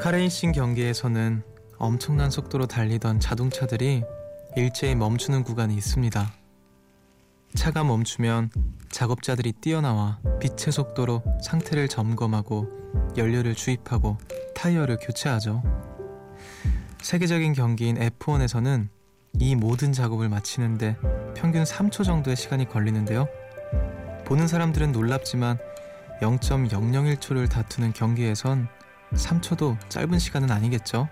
카레이싱 경기에서는 엄청난 속도로 달리던 자동차들이 일제히 멈추는 구간이 있습니다. 차가 멈추면 작업자들이 뛰어나와 빛의 속도로 상태를 점검하고 연료를 주입하고 타이어를 교체하죠. 세계적인 경기인 F1에서는 이 모든 작업을 마치는데 평균 3초 정도의 시간이 걸리는데요. 보는 사람들은 놀랍지만 0.001초를 다투는 경기에선 3초도 짧은 시간은 아니겠죠.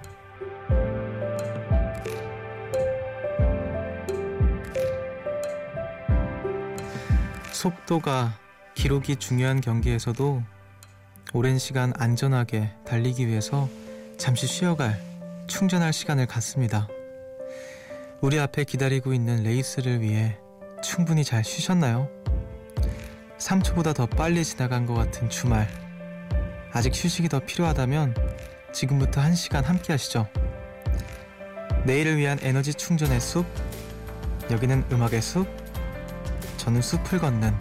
속도가 기록이 중요한 경기에서도 오랜 시간 안전하게 달리기 위해서 잠시 쉬어갈 충전할 시간을 갖습니다. 우리 앞에 기다리고 있는 레이스를 위해 충분히 잘 쉬셨나요? 3초보다 더 빨리 지나간 것 같은 주말. 아직 휴식이 더 필요하다면 지금부터 1시간 함께 하시죠. 내일을 위한 에너지 충전의 숲. 여기는 음악의 숲. 저는 숲을 걷는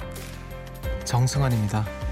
정승환입니다.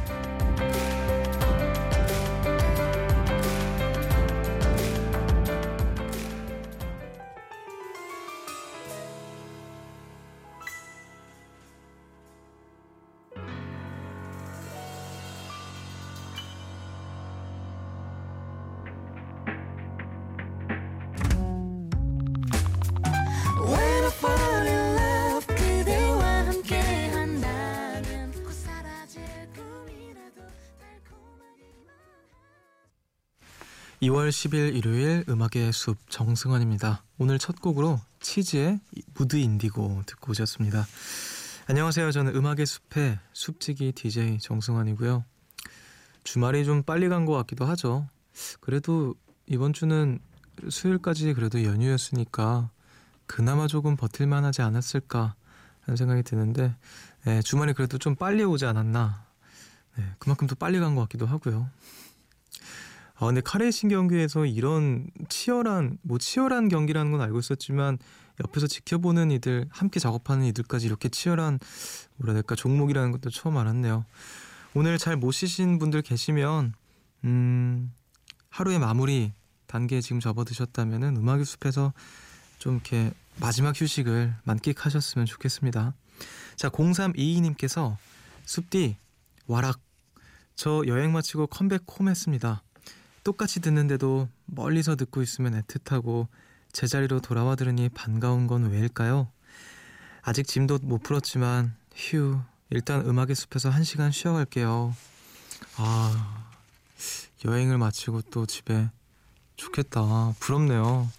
2월 10일 일요일 음악의 숲 정승환입니다. 오늘 첫 곡으로 치즈의 무드 인디고 듣고 오셨습니다. 안녕하세요. 저는 음악의 숲의 숲지기 DJ 정승환이고요. 주말이 좀 빨리 간 것 같기도 하죠. 그래도 이번 주는 수요일까지 그래도 연휴였으니까 그나마 조금 버틸만 하지 않았을까 하는 생각이 드는데 네, 주말이 그래도 좀 빨리 오지 않았나 네, 그만큼 더 빨리 간 것 같기도 하고요. 아, 근데 카레이싱 경기에서 이런 치열한 뭐 치열한 경기라는 건 알고 있었지만 옆에서 지켜보는 이들 함께 작업하는 이들까지 이렇게 치열한 뭐라 될까 종목이라는 것도 처음 알았네요. 오늘 잘 못 쉬신 분들 계시면 음 하루의 마무리 단계에 지금 접어드셨다면은 음악의 숲에서 좀 이렇게 마지막 휴식을 만끽하셨으면 좋겠습니다. 자 0322님께서 숲디 와락 저 여행 마치고 컴백 홈 했습니다. 똑같이 듣는데도 멀리서 듣고 있으면 애틋하고 제자리로 돌아와 들으니 반가운 건 왜일까요? 아직 짐도 못 풀었지만 휴 일단 음악의 숲에서 한 시간 쉬어갈게요. 아 여행을 마치고 또 집에 좋겠다. 부럽네요.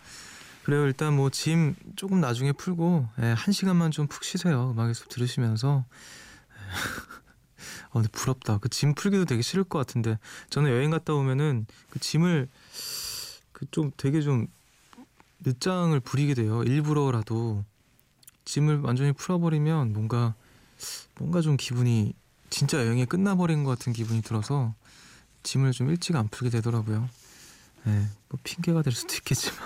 그래요 일단 뭐 짐 조금 나중에 풀고 예, 한 시간만 좀 푹 쉬세요. 음악의 숲 들으시면서 어, 근데 부럽다. 그 짐 풀기도 되게 싫을 것 같은데 저는 여행 갔다 오면은 그 짐을 그 좀 되게 좀 늦장을 부리게 돼요. 일부러라도 짐을 완전히 풀어버리면 뭔가 뭔가 좀 기분이 진짜 여행이 끝나버린 것 같은 기분이 들어서 짐을 좀 일찍 안 풀게 되더라고요. 네, 뭐 핑계가 될 수도 있겠지만.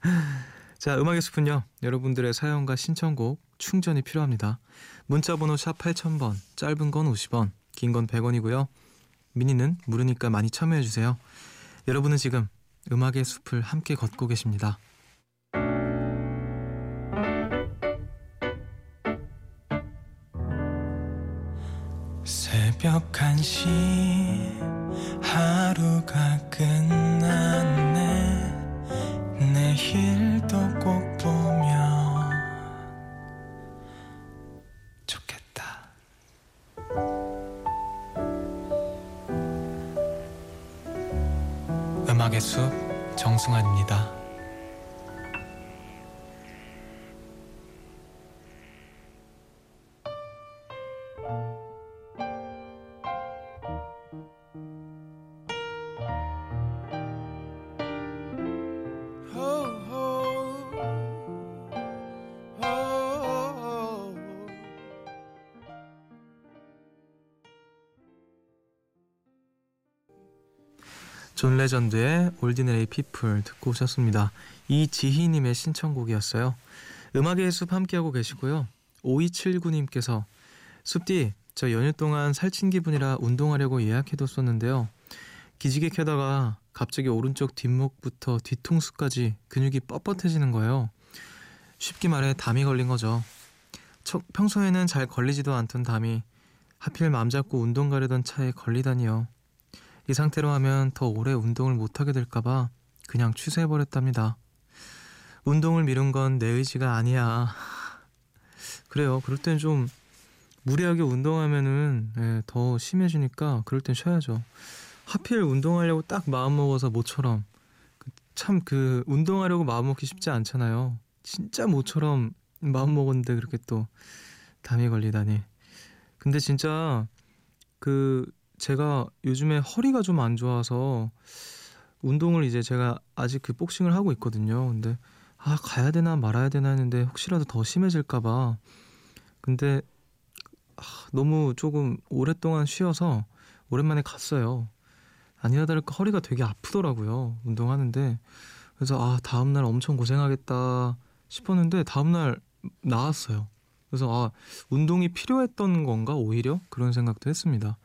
자, 음악의 숲은요. 여러분들의 사연과 신청곡 충전이 필요합니다. 문자 번호 샵 8000번, 짧은 건 50원, 긴 건 100원이고요. 미니는 무료니까 많이 참여해 주세요. 여러분은 지금 음악의 숲을 함께 걷고 계십니다. 새벽 1시 하루가 끝났 존 레전드의 Ordinary People 듣고 오셨습니다. 이지희님의 신청곡이었어요. 음악의 숲 함께하고 계시고요. 5279님께서 숲디 저 연휴 동안 살찐 기분이라 운동하려고 예약해뒀었는데요. 기지개 켜다가 갑자기 오른쪽 뒷목부터 뒤통수까지 근육이 뻣뻣해지는 거예요. 쉽게 말해 담이 걸린 거죠. 평소에는 잘 걸리지도 않던 담이 하필 맘 잡고 운동 가려던 차에 걸리다니요. 이 상태로 하면 더 오래 운동을 못하게 될까봐 그냥 취소해버렸답니다. 운동을 미룬 건 내 의지가 아니야. 그래요. 그럴 땐 좀 무리하게 운동하면은 네, 더 심해지니까 그럴 땐 쉬어야죠. 하필 운동하려고 딱 마음 먹어서 모처럼 그 참그 그 운동하려고 마음 먹기 쉽지 않잖아요. 진짜 모처럼 마음 먹었는데 그렇게 또 담이 걸리다니. 근데 진짜 그 제가 요즘에 허리가 좀 안 좋아서 운동을 이제 제가 아직 그 복싱을 하고 있거든요. 근데 아 가야 되나 말아야 되나 했는데 혹시라도 더 심해질까봐. 근데 아, 너무 조금 오랫동안 쉬어서 오랜만에 갔어요. 아니나 다를까 허리가 되게 아프더라고요. 운동하는데. 그래서 아, 다음 날 엄청 고생하겠다 싶었는데 다음 날 나았어요. 그래서 아, 운동이 필요했던 건가 오히려 그런 생각도 했습니다.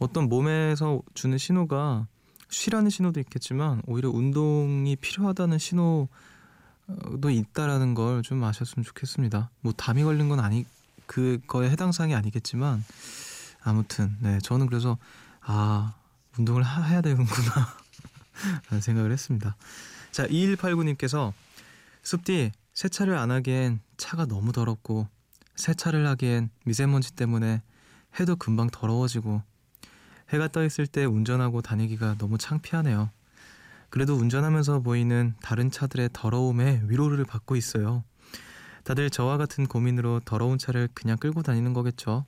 어떤 몸에서 주는 신호가 쉬라는 신호도 있겠지만 오히려 운동이 필요하다는 신호도 있다라는 걸 좀 아셨으면 좋겠습니다. 뭐 담이 걸린 건 아니 그거에 해당 사항이 아니겠지만 아무튼 네 저는 그래서 아 운동을 하, 해야 되는구나 라는 생각을 했습니다. 자 2189님께서 숲디 세차를 안 하기엔 차가 너무 더럽고 세차를 하기엔 미세먼지 때문에 해도 금방 더러워지고 해가 떠 있을 때 운전하고 다니기가 너무 창피하네요. 그래도 운전하면서 보이는 다른 차들의 더러움에 위로를 받고 있어요. 다들 저와 같은 고민으로 더러운 차를 그냥 끌고 다니는 거겠죠.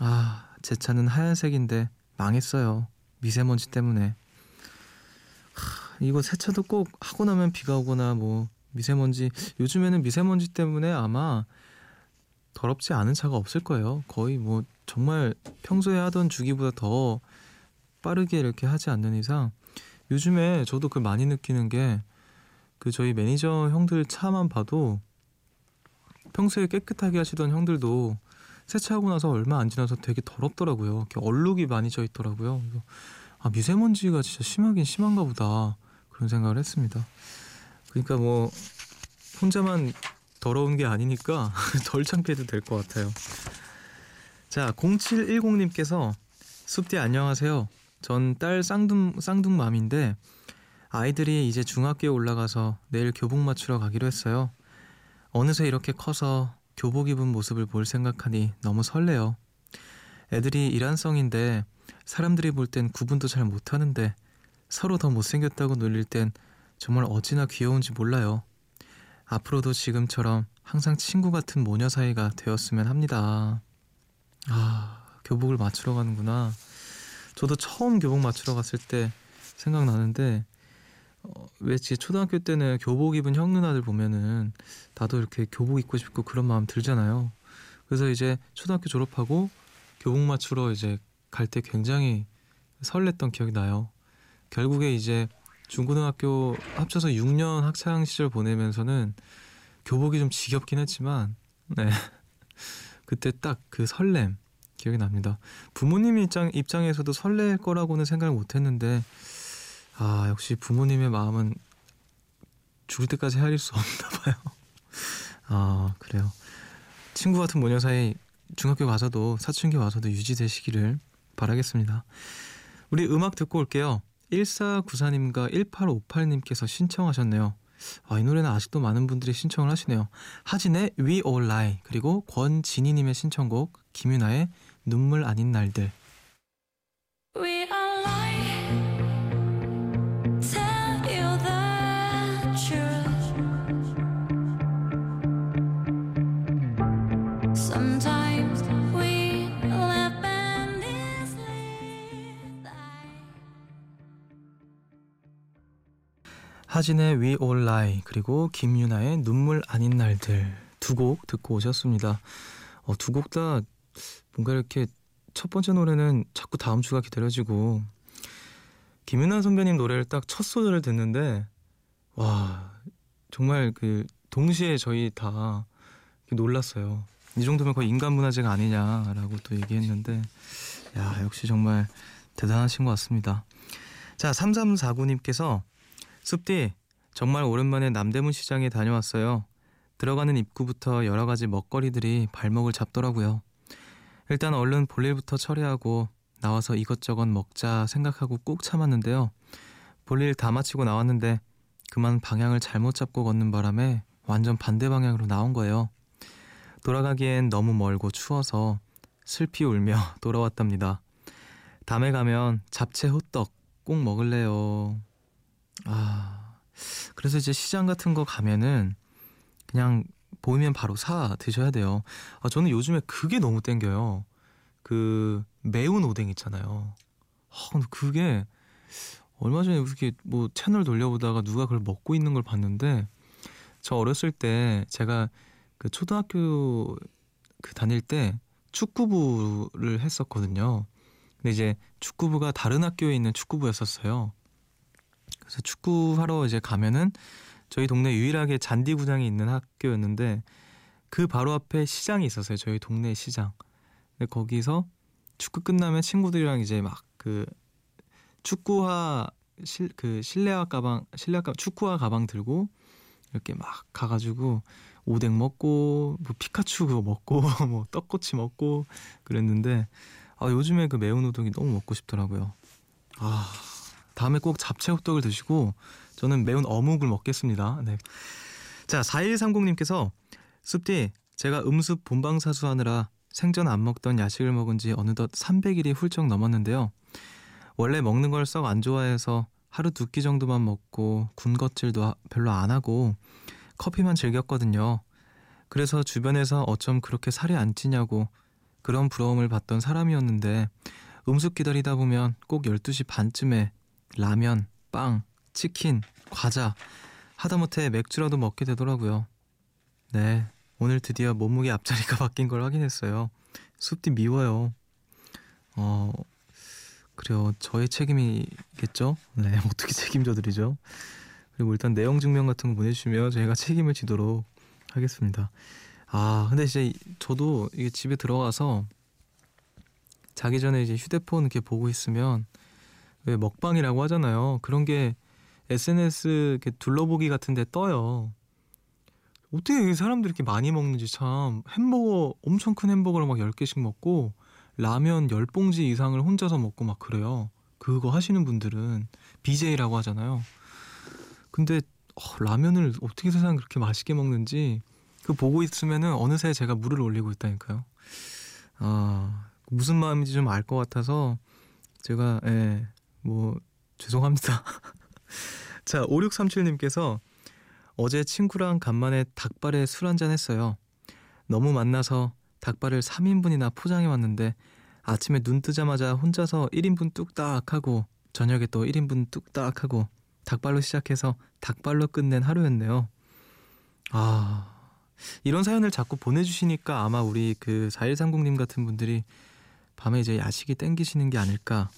아, 제 차는 하얀색인데 망했어요. 미세먼지 때문에. 하, 이거 세차도 꼭 하고 나면 비가 오거나 뭐 미세먼지 요즘에는 미세먼지 때문에 아마 더럽지 않은 차가 없을 거예요. 거의 뭐 정말 평소에 하던 주기보다 더 빠르게 이렇게 하지 않는 이상 요즘에 저도 그 많이 느끼는 게 그 저희 매니저 형들 차만 봐도 평소에 깨끗하게 하시던 형들도 세차하고 나서 얼마 안 지나서 되게 더럽더라고요. 이렇게 얼룩이 많이 져 있더라고요. 아 미세먼지가 진짜 심하긴 심한가 보다 그런 생각을 했습니다. 그러니까 뭐 혼자만 더러운 게 아니니까 덜 창피해도 될 것 같아요. 자 0710님께서 숲디 안녕하세요. 전 딸 쌍둥 쌍둥맘인데 아이들이 이제 중학교에 올라가서 내일 교복 맞추러 가기로 했어요. 어느새 이렇게 커서 교복 입은 모습을 볼 생각하니 너무 설레요. 애들이 일란성인데 사람들이 볼 땐 구분도 잘 못하는데 서로 더 못생겼다고 놀릴 땐 정말 어찌나 귀여운지 몰라요. 앞으로도 지금처럼 항상 친구 같은 모녀 사이가 되었으면 합니다. 아, 교복을 맞추러 가는구나. 저도 처음 교복 맞추러 갔을 때 생각나는데 어, 왜지 초등학교 때는 교복 입은 형 누나들 보면은 나도 이렇게 교복 입고 싶고 그런 마음 들잖아요. 그래서 이제 초등학교 졸업하고 교복 맞추러 이제 갈 때 굉장히 설렜던 기억이 나요. 결국에 이제 중고등학교 합쳐서 6년 학창 시절 보내면서는 교복이 좀 지겹긴 했지만 네. 그때 딱 그 설렘 기억이 납니다. 부모님 입장 입장에서도 설렐 거라고는 생각을 못 했는데 아, 역시 부모님의 마음은 죽을 때까지 헤아릴 수 없나 봐요. 아, 그래요. 친구 같은 모녀 사이 중학교 가서도 사춘기 와서도 유지되시기를 바라겠습니다. 우리 음악 듣고 올게요. 1494님과 1858님께서 신청하셨네요. 아, 이 노래는 아직도 많은 분들이 신청을 하시네요. 하진의 We All Lie 그리고 권진희님의 신청곡 김윤아의 눈물 아닌 날들 하진의 We All Lie 그리고 김유나의 눈물 아닌 날들 두 곡 듣고 오셨습니다. 어, 두 곡 다 뭔가 이렇게 첫 번째 노래는 자꾸 다음 주가 기다려지고 김윤아 선배님 노래를 딱 첫 소절을 듣는데 와 정말 그 동시에 저희 다 놀랐어요. 이 정도면 거의 인간 문화재가 아니냐라고 또 얘기했는데 야 역시 정말 대단하신 것 같습니다. 자, 3349님께서 숲디 정말 오랜만에 남대문 시장에 다녀왔어요. 들어가는 입구부터 여러 가지 먹거리들이 발목을 잡더라고요. 일단 얼른 볼일부터 처리하고 나와서 이것저것 먹자 생각하고 꾹 참았는데요. 볼일 다 마치고 나왔는데 그만 방향을 잘못 잡고 걷는 바람에 완전 반대 방향으로 나온 거예요. 돌아가기엔 너무 멀고 추워서 슬피 울며 돌아왔답니다. 다음에 가면 잡채 호떡 꼭 먹을래요. 아, 그래서 이제 시장 같은 거 가면은 그냥 보이면 바로 사 드셔야 돼요. 아, 저는 요즘에 그게 너무 땡겨요. 그 매운 오뎅 있잖아요. 아, 그게 얼마 전에 이렇게 뭐 채널 돌려보다가 누가 그걸 먹고 있는 걸 봤는데 저 어렸을 때 제가 그 초등학교 그 다닐 때 축구부를 했었거든요. 근데 이제 축구부가 다른 학교에 있는 축구부였었어요. 그래서 축구하러 이제 가면은 저희 동네 유일하게 잔디 구장이 있는 학교였는데 그 바로 앞에 시장이 있었어요. 저희 동네 시장. 근데 거기서 축구 끝나면 친구들이랑 이제 막 그 축구화 실 그 실내화 가방 실내화 가방 축구화 가방 들고 이렇게 막 가가지고 오뎅 먹고 뭐 피카츄 그거 먹고 뭐 떡꼬치 먹고 그랬는데 아 요즘에 그 매운 우동이 너무 먹고 싶더라고요. 아 다음에 꼭 잡채 호떡을 드시고 저는 매운 어묵을 먹겠습니다. 네. 자 4130님께서 숲디 제가 음습 본방 사수하느라 생전 안 먹던 야식을 먹은 지 어느덧 300일이 훌쩍 넘었는데요. 원래 먹는 걸 썩 안 좋아해서 하루 두 끼 정도만 먹고 군것질도 별로 안 하고 커피만 즐겼거든요. 그래서 주변에서 어쩜 그렇게 살이 안 찌냐고 그런 부러움을 받던 사람이었는데 음식 기다리다 보면 꼭 12시 반쯤에 라면, 빵, 치킨, 과자 하다못해 맥주라도 먹게 되더라고요. 네, 오늘 드디어 몸무게 앞자리가 바뀐 걸 확인했어요. 숲디 미워요. 어, 그래요. 저의 책임이겠죠? 네, 어떻게 책임져 드리죠? 그리고 일단 내용 증명 같은 거 보내주시면 저희가 책임을 지도록 하겠습니다. 아, 근데 이제 저도 이게 집에 들어가서 자기 전에 이제 휴대폰 이렇게 보고 있으면 왜 먹방이라고 하잖아요. 그런 게 SNS 이렇게 둘러보기 같은데 떠요. 어떻게 사람들이 이렇게 많이 먹는지 참 햄버거 엄청 큰 햄버거를 막 10개씩 먹고 라면 10봉지 이상을 혼자서 먹고 막 그래요. 그거 하시는 분들은 BJ라고 하잖아요. 근데 어, 라면을 어떻게 세상 그렇게 맛있게 먹는지 그 보고 있으면은 어느새 제가 물을 올리고 있다니까요. 아 무슨 마음인지 좀 알 것 같아서 제가 예, 뭐 죄송합니다. 자 5637님께서 어제 친구랑 간만에 닭발에 술 한잔 했어요. 너무 만나서 닭발을 3인분이나 포장해 왔는데 아침에 눈 뜨자마자 혼자서 1인분 뚝딱 하고 저녁에 또 1인분 뚝딱 하고 닭발로 시작해서 닭발로 끝낸 하루였네요. 아, 이런 사연을 자꾸 보내주시니까 아마 우리 그 4130님 같은 분들이 밤에 이제 야식이 땡기시는 게 아닐까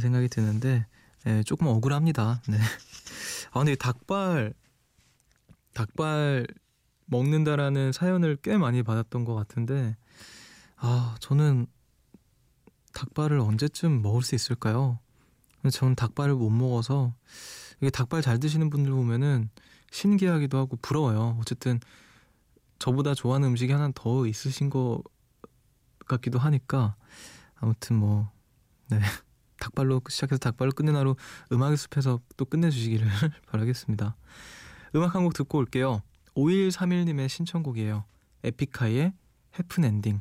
생각이 드는데 예, 조금 억울합니다. 네. 아 근데 닭발 닭발 먹는다라는 사연을 꽤 많이 받았던 것 같은데 아 저는 닭발을 언제쯤 먹을 수 있을까요? 저는 닭발을 못 먹어서 이게 닭발 잘 드시는 분들 보면은 신기하기도 하고 부러워요. 어쨌든 저보다 좋아하는 음식이 하나 더 있으신 것 같기도 하니까 아무튼 뭐 네. 닭발로 시작해서 닭발로 끝낸 하루 음악의 숲에서 또 끝내주시기를 바라겠습니다. 음악 한 곡 듣고 올게요. 5131님의 신청곡이에요. 에픽하이의 해픈 엔딩.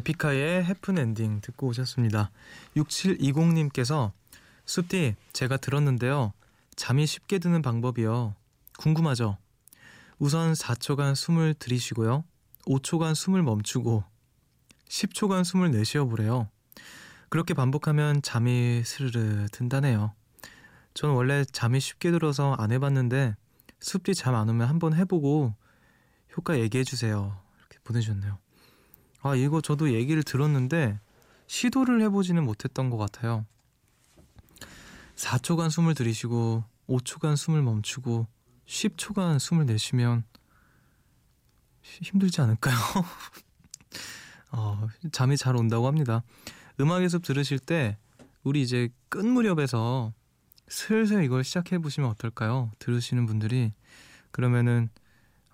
에픽하의 해픈 엔딩 듣고 오셨습니다. 6720님께서 숲디 제가 들었는데요. 잠이 쉽게 드는 방법이요. 궁금하죠? 우선 4초간 숨을 들이쉬고요. 5초간 숨을 멈추고 10초간 숨을 내쉬어 보래요. 그렇게 반복하면 잠이 스르르 든다네요. 전 원래 잠이 쉽게 들어서 안 해봤는데 숲디 잠안 오면 한번 해보고 효과 얘기해 주세요. 이렇게 보내주셨네요. 아 이거 저도 얘기를 들었는데 시도를 해보지는 못했던 것 같아요. 4초간 숨을 들이쉬고 5초간 숨을 멈추고 10초간 숨을 내쉬면 힘들지 않을까요? 어, 잠이 잘 온다고 합니다. 음악 연습 들으실 때 우리 이제 끝 무렵에서 슬슬 이걸 시작해 보시면 어떨까요? 들으시는 분들이 그러면은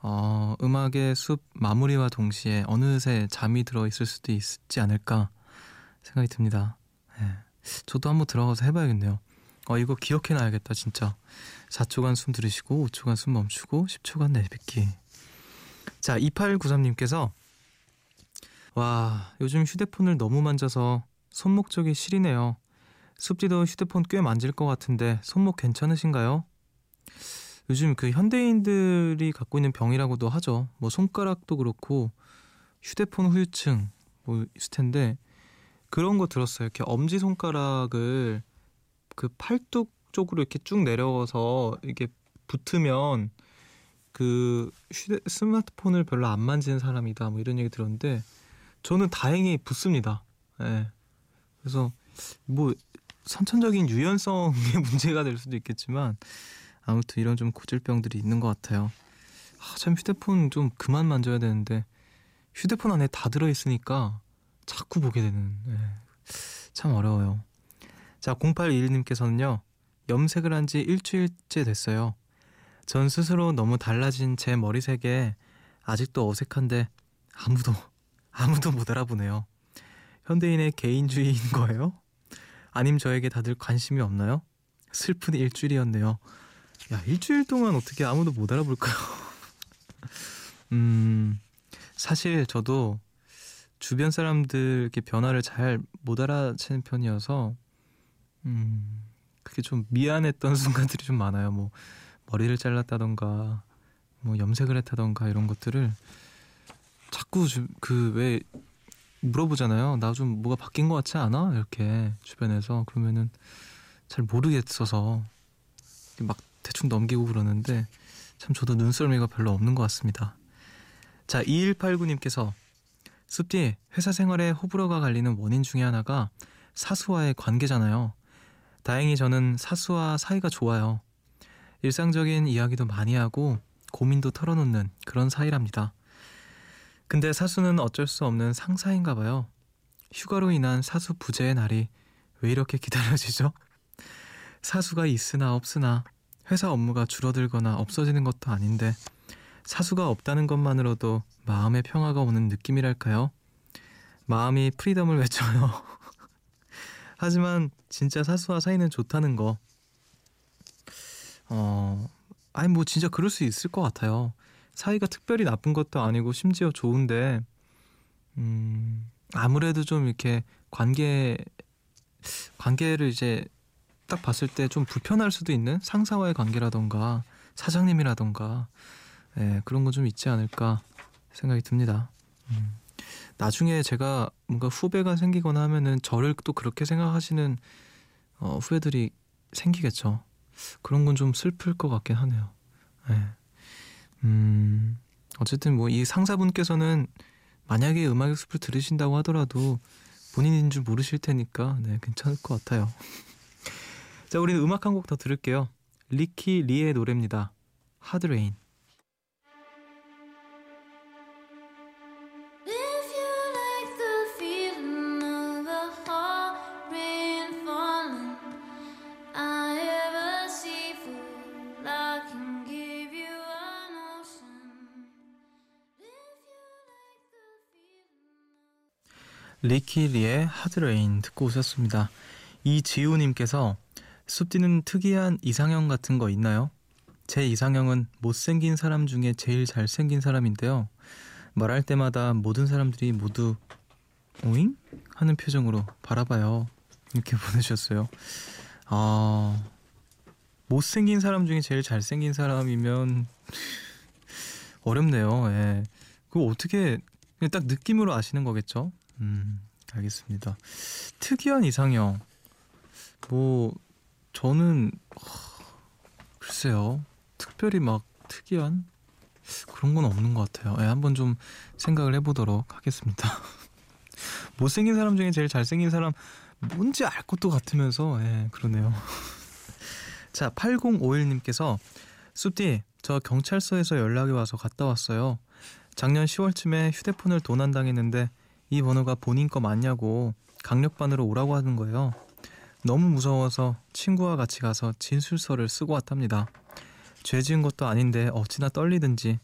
어, 음악의 숲 마무리와 동시에 어느새 잠이 들어 있을 수도 있지 않을까 생각이 듭니다. 네. 저도 한번 들어가서 해봐야겠네요. 어, 이거 기억해놔야겠다, 진짜. 4초간 숨 들이쉬고, 5초간 숨 멈추고, 10초간 내뱉기. 자, 2893님께서, 와, 요즘 휴대폰을 너무 만져서 손목 쪽이 시리네요. 숲지도 휴대폰 꽤 만질 것 같은데, 손목 괜찮으신가요? 요즘 그 현대인들이 갖고 있는 병이라고도 하죠. 뭐 손가락도 그렇고, 휴대폰 후유증, 뭐 있을 텐데, 그런 거 들었어요. 이렇게 엄지 손가락을 그 팔뚝 쪽으로 이렇게 쭉 내려서 이렇게 붙으면 그 휴대 스마트폰을 별로 안 만지는 사람이다. 뭐 이런 얘기 들었는데 저는 다행히 붙습니다. 예. 네. 그래서 뭐 선천적인 유연성의 문제가 될 수도 있겠지만 아무튼 이런 좀 고질병들이 있는 것 같아요. 아, 참 휴대폰 좀 그만 만져야 되는데 휴대폰 안에 다 들어 있으니까 자꾸 보게 되는 네. 참 어려워요. 자 0821님께서는요 염색을 한 지 일주일째 됐어요. 전 스스로 너무 달라진 제 머리색에 아직도 어색한데 아무도 아무도 못 알아보네요. 현대인의 개인주의인 거예요? 아님 저에게 다들 관심이 없나요? 슬픈 일주일이었네요. 야 일주일 동안 어떻게 아무도 못 알아볼까요? 음 사실 저도 주변 사람들 이렇게 변화를 잘 못 알아채는 편이어서 음 그게 좀 미안했던 순간들이 좀 많아요. 뭐 머리를 잘랐다던가 뭐 염색을 했다던가 이런 것들을 자꾸 그 왜 물어보잖아요. 나 좀 뭐가 바뀐 것 같지 않아? 이렇게 주변에서 그러면은 잘 모르겠어서 막 대충 넘기고 그러는데 참 저도 눈썰미가 별로 없는 것 같습니다. 자 2189님께서 숲디 회사 생활에 호불호가 갈리는 원인 중에 하나가 사수와의 관계잖아요. 다행히 저는 사수와 사이가 좋아요. 일상적인 이야기도 많이 하고 고민도 털어놓는 그런 사이랍니다. 근데 사수는 어쩔 수 없는 상사인가 봐요. 휴가로 인한 사수 부재의 날이 왜 이렇게 기다려지죠? 사수가 있으나 없으나 회사 업무가 줄어들거나 없어지는 것도 아닌데 사수가 없다는 것만으로도 마음의 평화가 오는 느낌이랄까요? 마음이 프리덤을 외쳐요. 하지만 진짜 사수와 사이는 좋다는 거. 어, 아니 뭐 진짜 그럴 수 있을 것 같아요. 사이가 특별히 나쁜 것도 아니고 심지어 좋은데, 음, 아무래도 좀 이렇게 관계, 관계를 이제 딱 봤을 때 좀 불편할 수도 있는 상사와의 관계라던가 사장님이라던가 예, 그런 거 좀 있지 않을까 생각이 듭니다. 음. 나중에 제가 뭔가 후배가 생기거나 하면은 저를 또 그렇게 생각하시는 어, 후배들이 생기겠죠. 그런 건 좀 슬플 것 같긴 하네요. 네. 음, 어쨌든 뭐 이 상사분께서는 만약에 음악의 숲을 들으신다고 하더라도 본인인 줄 모르실 테니까 네, 괜찮을 것 같아요. 자, 우리는 음악 한 곡 더 들을게요. 리키 리의 노래입니다. Hard Rain. 리키리의 하드레인 듣고 오셨습니다. 이지우님께서 숲디는 특이한 이상형 같은 거 있나요? 제 이상형은 못생긴 사람 중에 제일 잘생긴 사람인데요. 말할 때마다 모든 사람들이 모두 오잉? 하는 표정으로 바라봐요. 이렇게 보내주셨어요. 아, 못생긴 사람 중에 제일 잘생긴 사람이면 어렵네요. 예. 그거 어떻게 딱 느낌으로 아시는 거겠죠? 음, 알겠습니다. 특이한 이상형. 뭐, 저는, 글쎄요. 특별히 막 특이한? 그런 건 없는 것 같아요. 예, 한번 좀 생각을 해보도록 하겠습니다. 못생긴 사람 중에 제일 잘생긴 사람 뭔지 알 것도 같으면서 예, 그러네요. 자, 8051님께서 숲디 저 경찰서에서 연락이 와서 갔다 왔어요. 작년 10월쯤에 휴대폰을 도난당했는데 이 번호가 본인 거 맞냐고 강력반으로 오라고 하는 거예요. 너무 무서워서 친구와 같이 가서 진술서를 쓰고 왔답니다. 죄 지은 것도 아닌데 어찌나 떨리든지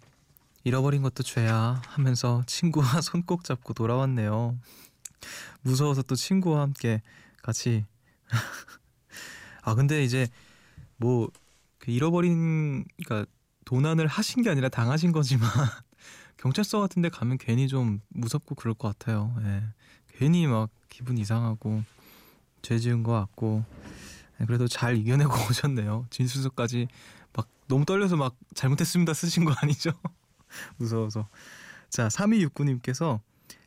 잃어버린 것도 죄야 하면서 친구와 손 꼭 잡고 돌아왔네요. 무서워서 또 친구와 함께 같이 아 근데 이제 뭐그 잃어버린 그러니까 도난을 하신 게 아니라 당하신 거지만 경찰서 같은 데 가면 괜히 좀 무섭고 그럴 것 같아요. 예. 괜히 막 기분 이상하고 죄 지은 것 같고 예, 그래도 잘 이겨내고 오셨네요. 진술서까지 막 너무 떨려서 막 잘못했습니다 쓰신 거 아니죠? 무서워서. 자, 3269님께서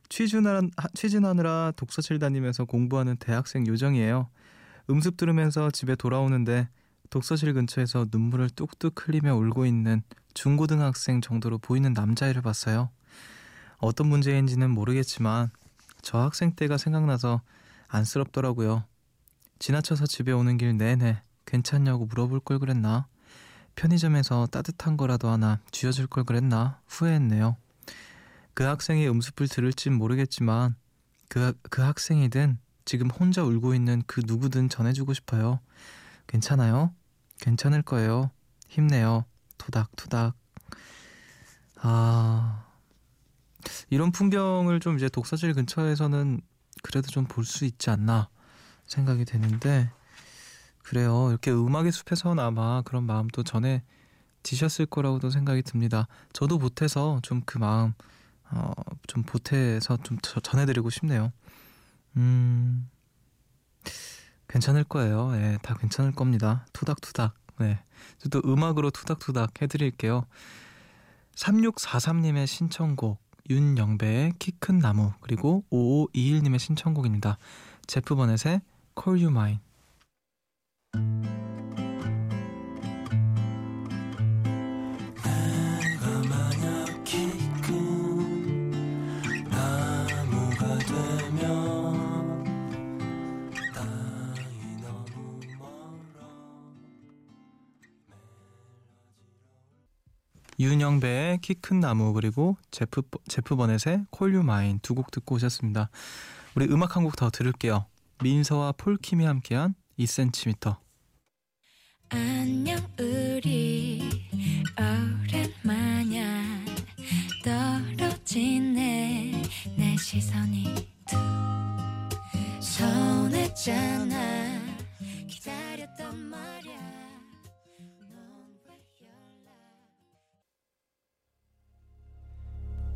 취준하는, 취준하느라 독서실 다니면서 공부하는 대학생 요정이에요. 음습 들으면서 집에 돌아오는데 독서실 근처에서 눈물을 뚝뚝 흘리며 울고 있는 중고등학생 정도로 보이는 남자애를 봤어요. 어떤 문제인지는 모르겠지만 저 학생 때가 생각나서 안쓰럽더라고요. 지나쳐서 집에 오는 길 내내 괜찮냐고 물어볼 걸 그랬나? 편의점에서 따뜻한 거라도 하나 쥐어줄 걸 그랬나 후회했네요. 그 학생이 음습을 들을진 모르겠지만 그, 그 학생이든 지금 혼자 울고 있는 그 누구든 전해주고 싶어요. 괜찮아요? 괜찮을 거예요. 힘내요. 토닥토닥. 아, 이런 풍경을 좀 이제 독서실 근처에서는 그래도 좀 볼 수 있지 않나 생각이 되는데, 그래요. 이렇게 음악의 숲에서는 아마 그런 마음도 전해 지셨을 거라고도 생각이 듭니다. 저도 보태서 좀 그 마음 어, 좀 보태서 좀 전해드리고 싶네요. 음, 괜찮을 거예요. 예, 다 괜찮을 겁니다. 투닥투닥. 네. 저도 음악으로 투닥투닥 해드릴게요. 3643님의 신청곡, 윤영배의 키 큰 나무, 그리고 5521님의 신청곡입니다. 제프 버넷의 Call You Mine. 윤영배의 키 큰 나무 그리고 제프 제프 버넷의 콜유 마인 두 곡 듣고 오셨습니다. 우리 음악 한 곡 더 들을게요. 민서와 폴킴이 함께한 2cm. 안녕 우리 오랜만이야 떨어지네 내 시선이 두 손했잖아 기다렸단 말야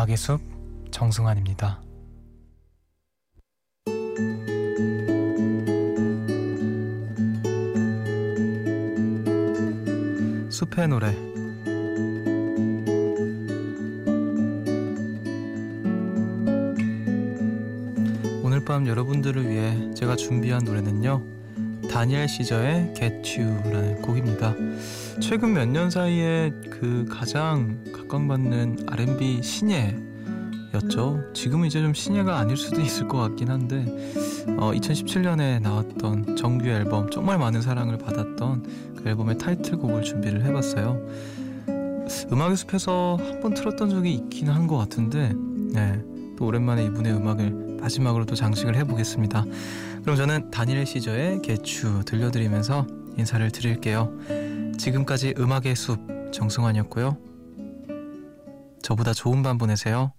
음악의 숲 정승환입니다. 숲의 노래 오늘 밤 여러분들을 위해 제가 준비한 노래는요 다니엘 시저의 Get You라는 곡입니다. 최근 몇 년 사이에 그 가장 각광받는 R&B 신예였죠. 지금은 이제 좀 신예가 아닐 수도 있을 것 같긴 한데 어, 2017년에 나왔던 정규 앨범 정말 많은 사랑을 받았던 그 앨범의 타이틀곡을 준비를 해봤어요. 음악의 숲에서 한 번 틀었던 적이 있긴 한 것 같은데 네, 또 오랜만에 이분의 음악을 마지막으로 또 장식을 해보겠습니다. 그럼 저는 다니엘 시저의 개추 들려드리면서 인사를 드릴게요. 지금까지 음악의 숲 정승환이었고요. 저보다 좋은 밤 보내세요.